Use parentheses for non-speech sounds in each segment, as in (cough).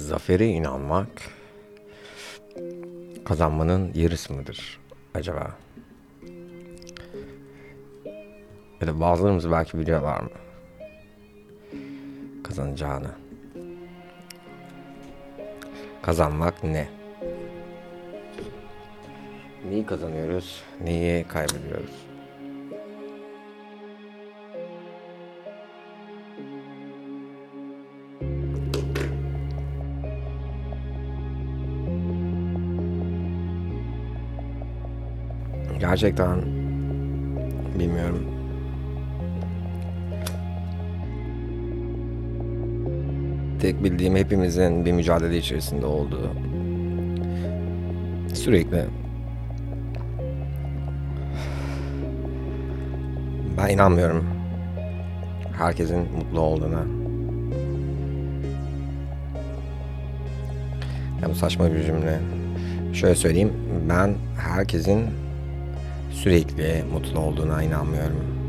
Zafere inanmak kazanmanın yarısı mıdır acaba? Ya da bazılarımız belki biliyorlar mı? Kazanacağını. Kazanmak ne? Neyi kazanıyoruz, neyi kaybediyoruz? Gerçekten bilmiyorum. Tek bildiğim hepimizin bir mücadele içerisinde olduğu. Sürekli. Ben inanmıyorum. Herkesin mutlu olduğuna. Ya bu saçma bir cümle. Şöyle söyleyeyim. Ben herkesin sürekli mutlu olduğuna inanmıyorum.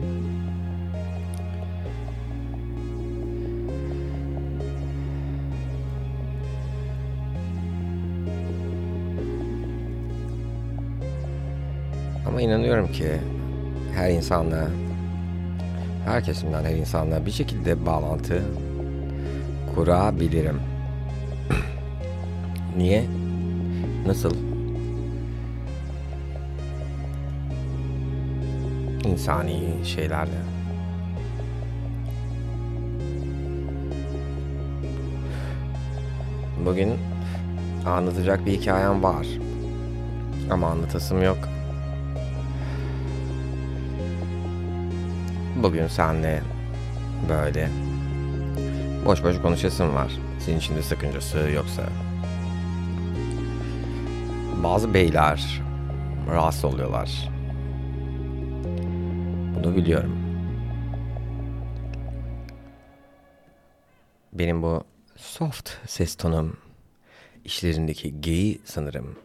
Ama inanıyorum ki her insanla, her kesimden her insanla bir şekilde bağlantı kurabilirim. (clears throat) Niye? Nasıl? İnsani şeylerle. Bugün anlatacak bir hikayem var. Ama anlatasım yok. Bugün senle böyle boş boş konuşasım var. Senin için de sakıncası yoksa. Bazı beyler rahatsız oluyorlar bunu biliyorum. Benim bu soft ses tonum işlerindeki geyi sanırım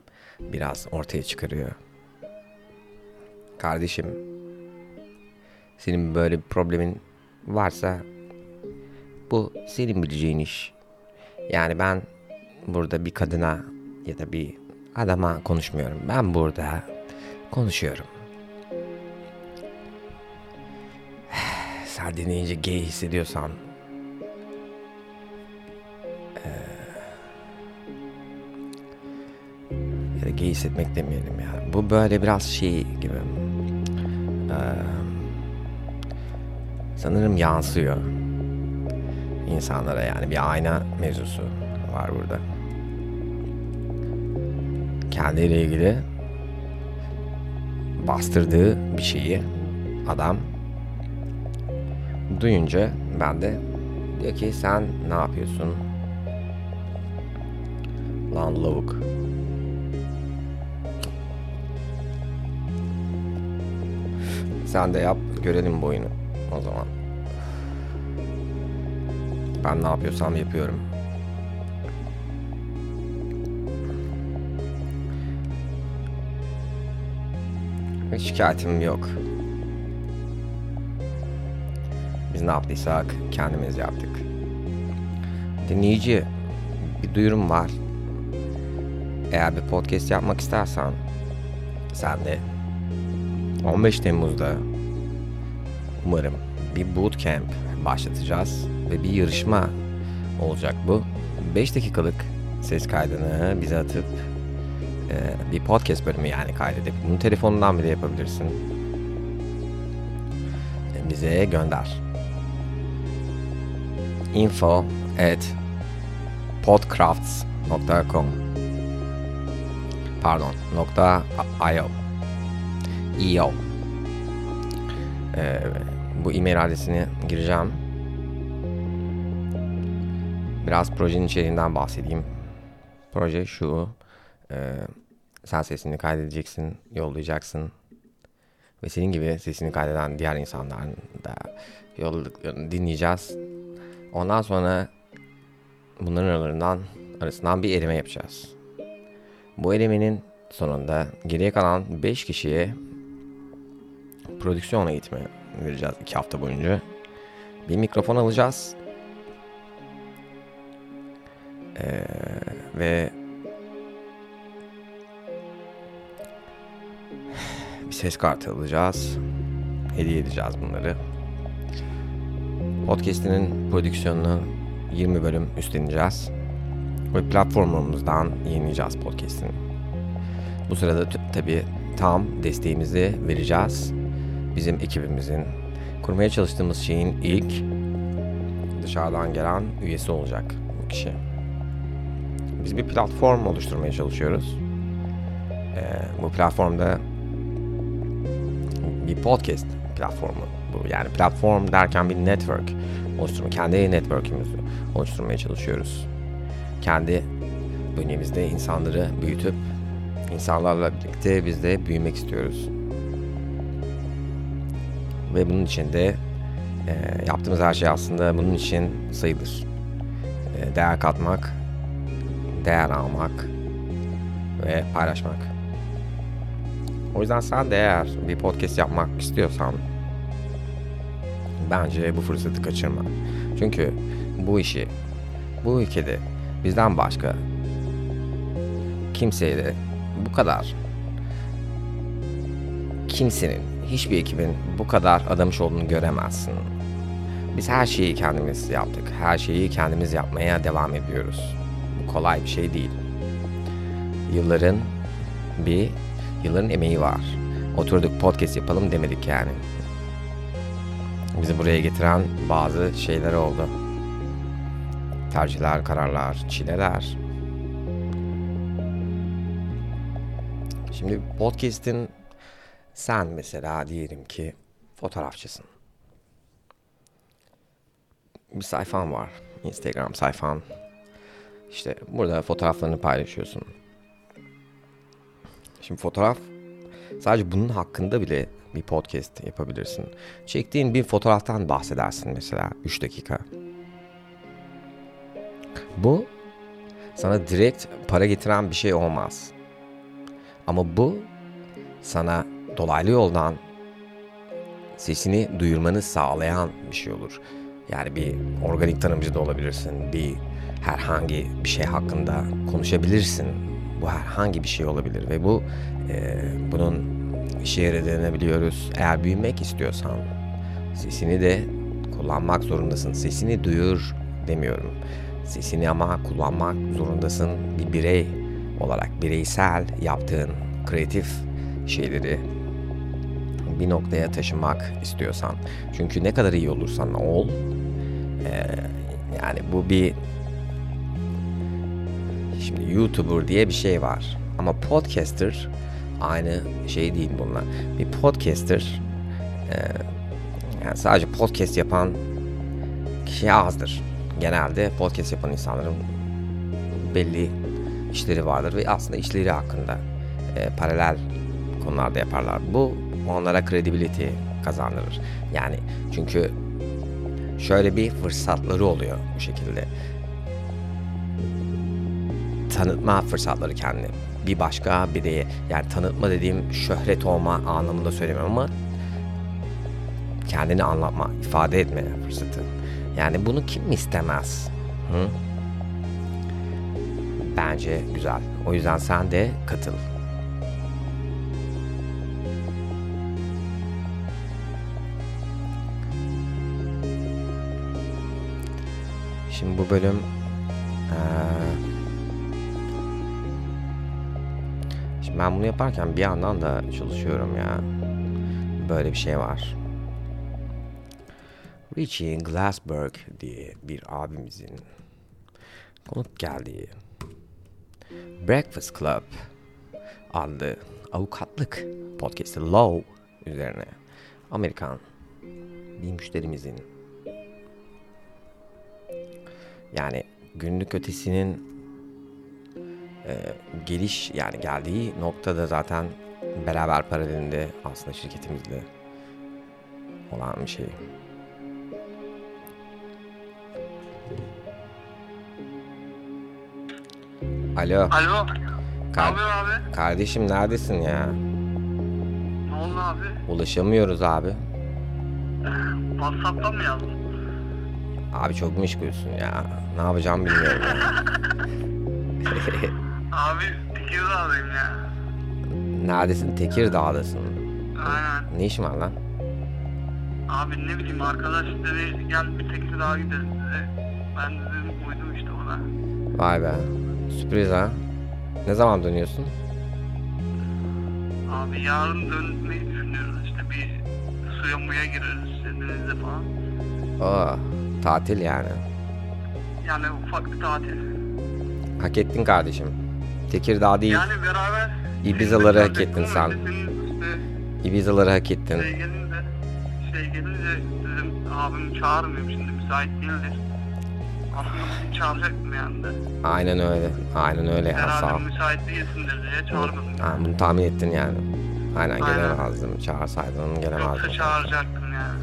biraz ortaya çıkarıyor. Kardeşim, senin böyle bir problemin varsa bu senin bileceğin iş. Yani ben burada bir kadına ya da bir adama konuşmuyorum. Ben burada konuşuyorum. Sen dinleyince gay hissediyorsan ee, ya da gay hissetmek demeyelim ya. Bu böyle biraz şey gibi ee, sanırım yansıyor insanlara yani bir ayna mevzusu var burada. Kendiyle ilgili bastırdığı bir şeyi adam duyunca ben de diyor ki sen ne yapıyorsun? Lan lavuk. Sen de yap görelim bu oyunu o zaman. Ben ne yapıyorsam yapıyorum. Şikayetim yok. Biz ne yaptıysak kendimiz yaptık. Dinleyici bir duyurum var. Eğer bir podcast yapmak istersen sen de 15 Temmuz'da umarım bir bootcamp başlatacağız ve bir yarışma olacak bu. 5 dakikalık ses kaydını bize atıp e, bir podcast bölümü yani kaydedip bunu telefonundan bile yapabilirsin. Bize gönder info at podcrafts.com pardon nokta io. İo. Ee, bu e-mail adresini gireceğim. Biraz projenin içeriğinden bahsedeyim. Proje şu e, sen sesini kaydedeceksin yollayacaksın. Ve senin gibi sesini kaydeden diğer insanların da yolladıklarını dinleyeceğiz Ondan sonra bunların aralarından arasından bir eleme yapacağız. Bu elemenin sonunda geriye kalan 5 kişiye prodüksiyon eğitimi vereceğiz 2 hafta boyunca. Bir mikrofon alacağız. Ee, ve bir ses kartı alacağız. Hediye edeceğiz bunları. Podcast'inin prodüksiyonunu 20 bölüm üstleneceğiz. Ve platformumuzdan yayınlayacağız podcast'ini. Bu sırada tabi tam desteğimizi vereceğiz. Bizim ekibimizin kurmaya çalıştığımız şeyin ilk dışarıdan gelen üyesi olacak bu kişi. Biz bir platform oluşturmaya çalışıyoruz. Ee, bu platformda bir podcast platformu bu. Yani platform derken bir network oluşturma, kendi network'imizi oluşturmaya çalışıyoruz. Kendi bünyemizde insanları büyütüp insanlarla birlikte biz de büyümek istiyoruz. Ve bunun için de e, yaptığımız her şey aslında bunun için sayılır. E, değer katmak, değer almak ve paylaşmak. O yüzden sen de eğer bir podcast yapmak istiyorsan bence bu fırsatı kaçırma. Çünkü bu işi bu ülkede bizden başka kimseye de bu kadar kimsenin, hiçbir ekibin bu kadar adamış olduğunu göremezsin. Biz her şeyi kendimiz yaptık. Her şeyi kendimiz yapmaya devam ediyoruz. Bu kolay bir şey değil. Yılların bir yılların emeği var. Oturduk podcast yapalım demedik yani. Bizi buraya getiren bazı şeyler oldu. Tercihler, kararlar, çileler. Şimdi podcast'in sen mesela diyelim ki fotoğrafçısın. Bir sayfan var. Instagram sayfan. İşte burada fotoğraflarını paylaşıyorsun. Şimdi fotoğraf sadece bunun hakkında bile bir podcast yapabilirsin. Çektiğin bir fotoğraftan bahsedersin mesela 3 dakika. Bu sana direkt para getiren bir şey olmaz. Ama bu sana dolaylı yoldan sesini duyurmanı sağlayan bir şey olur. Yani bir organik tanımcı da olabilirsin. Bir herhangi bir şey hakkında konuşabilirsin. Bu herhangi bir şey olabilir ve bu e, bunun işe yaradığını biliyoruz. Eğer büyümek istiyorsan sesini de kullanmak zorundasın. Sesini duyur demiyorum. Sesini ama kullanmak zorundasın. Bir birey olarak bireysel yaptığın kreatif şeyleri bir noktaya taşımak istiyorsan. Çünkü ne kadar iyi olursan ol e, yani bu bir şimdi YouTuber diye bir şey var. Ama podcaster aynı şey değil bunlar. Bir podcaster e, yani sadece podcast yapan kişi azdır. Genelde podcast yapan insanların belli işleri vardır ve aslında işleri hakkında e, paralel konularda yaparlar. Bu onlara credibility kazandırır. Yani çünkü şöyle bir fırsatları oluyor bu şekilde. Tanıtma fırsatları kendini. Bir başka bireye yani tanıtma dediğim şöhret olma anlamında söylemiyorum ama kendini anlatma, ifade etme fırsatı. Yani bunu kim istemez? Hı? Bence güzel. O yüzden sen de katıl. Şimdi bu bölüm ben bunu yaparken bir yandan da çalışıyorum ya. Böyle bir şey var. Richie Glassberg diye bir abimizin konuk geldiği Breakfast Club adlı avukatlık podcastı Law üzerine Amerikan bir müşterimizin yani günlük ötesinin e, geliş yani geldiği noktada zaten beraber paralelinde aslında şirketimizle olan bir şey. Alo. Alo. Kar- Ne abi? kardeşim neredesin ya? Ne oldu abi? Ulaşamıyoruz abi. WhatsApp'tan mı yazdın? Abi çok meşgulsün ya. Ne yapacağım bilmiyorum ya. (laughs) Abi Tekirdağ'dayım ya. Neredesin? Tekirdağ'dasın. Aynen. Ne işin var lan? Abi ne bileyim arkadaş dedi gel bir Tekirdağ'a gidelim dedi. Ben de dedim uydum işte ona. Vay be. Sürpriz ha. Ne zaman dönüyorsun? Abi yarın dönmeyi düşünüyoruz işte bir suya muya gireriz işte denize falan. Oo, tatil yani. Yani ufak bir tatil. Hak ettin kardeşim. Tekirdağ değil, Yani beraber Ibizaları hak ettin sen. İşte Ibizaları hak ettin. şey gelince şey gelince dedim abim çağırmıyorum şimdi müsait değildir. Aslında çağıracaktım yani de. Aynen öyle. Aynen öyle ya sağ ol. Herhalde müsait değilsindir diye çağırmadım. Ha, bunu tahmin ettin yani. Aynen Aynen. gelemezdim. Çağırsaydın Yoksa gelemezdim. çağıracaktım yani.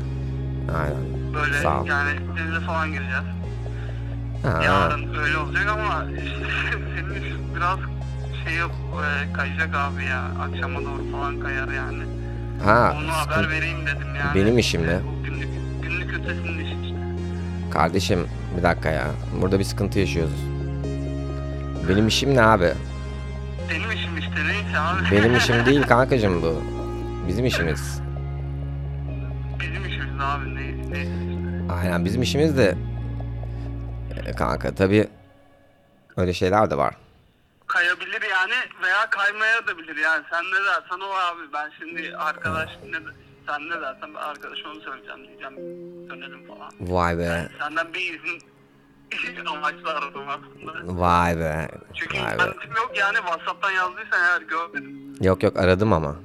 Aynen. Böyle Sağ ol. yani denize falan gireceğiz. Ha, Yarın öyle olacak ama işte (laughs) senin biraz şey yok e, kayacak abi ya. Akşama doğru falan kayar yani. ha Onu haber vereyim dedim yani. Benim işim ne? Bu günlük, günlük ötesinin işi işte. Kardeşim bir dakika ya. Burada bir sıkıntı yaşıyoruz. Benim işim ne abi? Benim işim işte neyse abi. Benim işim (laughs) değil kankacım bu. Bizim işimiz. Bizim işimiz abi ne, işte. Aynen bizim işimiz de e, kanka tabi öyle şeyler de var. Kayabilir yani veya kaymaya da bilir yani. Sen ne dersen o abi. Ben şimdi arkadaş ne sen ne dersen ben arkadaş onu söyleyeceğim diyeceğim. Dönelim falan. Vay be. Senden bir izin (laughs) amaçlı aradım aslında. Vay be. Çünkü Vay be. yok yani WhatsApp'tan yazdıysan eğer görmedim. Yok yok aradım ama.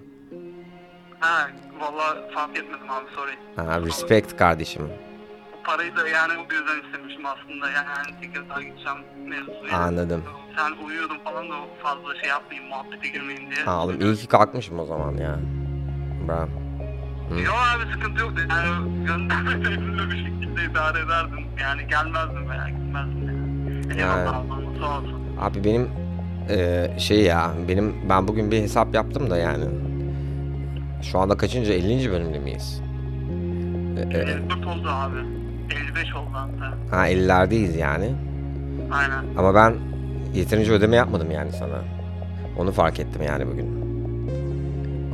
Ha valla fark etmedim abi sorry. Ha, respect kardeşim. Parayı da yani o yüzden istemişim aslında yani hani Tekirdağ'a gideceğim mevzusu. yani. Anladım. Sen uyuyordun falan da fazla şey yapmayayım muhabbete girmeyeyim diye. Ha, oğlum iyi ki kalkmışım o zaman ya. Bravo. Hı. Yok abi sıkıntı yoktu yani göndermeyle bir şekilde idare ederdim. Yani gelmezdim veya gitmezdim yani. Yani. Eyvallah Allah'ım sağ olsun. Abi benim e, şey ya benim ben bugün bir hesap yaptım da yani. Şu anda kaçıncı 50. bölümde miyiz? E, e, 54 oldu abi. 55 oldu hatta. ha 50'lerdeyiz yani. Aynen. Ama ben yeterince ödeme yapmadım yani sana. Onu fark ettim yani bugün.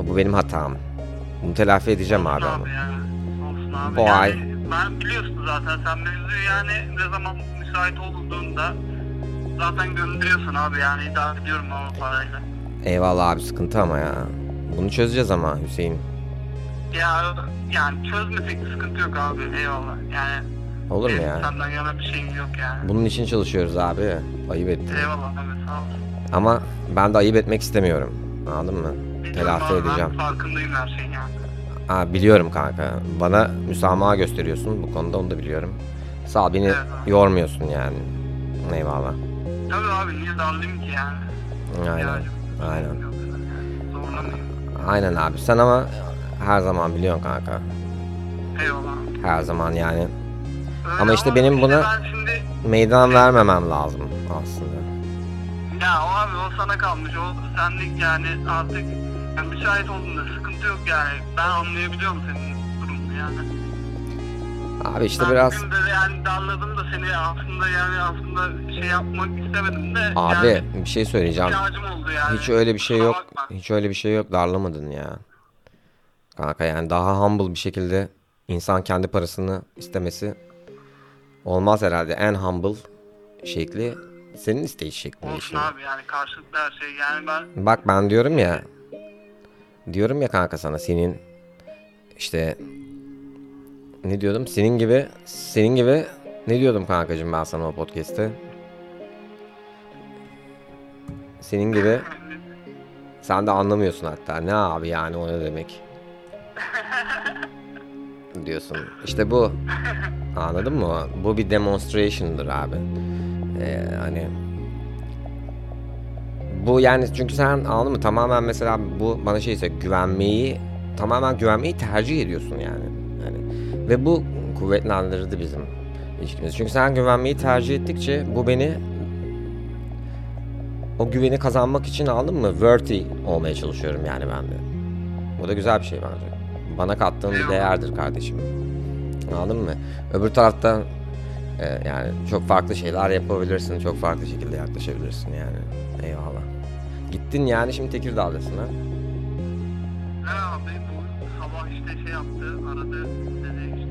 Bu benim hatam. Bunu telafi edeceğim abi Olsun ama. abi yani. Olsun abi. Bu yani, ay. Ben biliyorsun zaten sen mevzuyu yani ne zaman müsait olduğunda zaten gönderiyorsun abi yani idare ediyorum ama parayla. Eyvallah abi sıkıntı ama ya. Bunu çözeceğiz ama Hüseyin. Ya yani çözmesek sıkıntı yok abi eyvallah. Yani Olur mu benim ya? senden yana bir şeyim yok yani. Bunun için çalışıyoruz abi. Ayıp ettin. Eyvallah abi sağ olsun. Ama ben de ayıp etmek istemiyorum. Anladın mı? Biliyorum Telafi abi, edeceğim. Ben farkındayım her şeyin yani. Ha, biliyorum kanka. Bana müsamaha gösteriyorsun bu konuda onu da biliyorum. Sağ ol beni Evet yormuyorsun yani. Eyvallah. Tabii abi niye darlayayım ki yani? Aynen. İhtiyacım Aynen. yok yani. Zorlamayayım. Aynen abi. Sen ama her zaman biliyorsun kanka. Eyvallah. Her zaman yani. Öyle Ama işte benim buna- Ben şimdi Meydan vermemem lazım aslında. ya o abi o sana kalmış. O senlik yani artık yani müsait olduğunda sıkıntı yok yani. Ben anlayabiliyorum senin durumunu yani. Abi işte ben biraz bugün de yani darladım da seni aslında yani aslında şey yapmak istemedim de abi yani bir şey söyleyeceğim. ihtiyacım oldu yani. Hiç öyle bir şey yok. bakma. Hiç öyle bir şey yok. Darlamadın ya. Kanka yani daha humble bir şekilde insan kendi parasını istemesi olmaz herhalde. En humble şekli senin isteyiş şeklin Olsun işin. abi yani karşılıklı her şey. Yani ben Bak ben diyorum ya diyorum ya kanka sana senin işte ne diyordum? Senin gibi senin gibi ne diyordum kankacığım ben sana o podcast'te? Senin gibi (laughs) sen de anlamıyorsun hatta. Ne abi yani o ne demek diyorsun işte bu anladın mı bu bir demonstration'dır abi Ee, hani bu yani çünkü sen anladın mı tamamen mesela bu bana şeyse güvenmeyi tamamen güvenmeyi tercih ediyorsun yani. yani ve bu kuvvetlendirdi bizim ilişkimizi. Çünkü sen güvenmeyi tercih ettikçe bu beni o güveni kazanmak için aldın mı worthy olmaya çalışıyorum yani ben de. Bu da güzel bir şey bence. Bana kattığın bir değerdir kardeşim. Anladın mı? Öbür tarafta Ee, yani çok farklı şeyler yapabilirsin. Çok farklı şekilde yaklaşabilirsin yani. Eyvallah. Gittin yani şimdi Tekirdağ'dasın ha? Ne abi bu sabah işte şey yaptı aradı dedi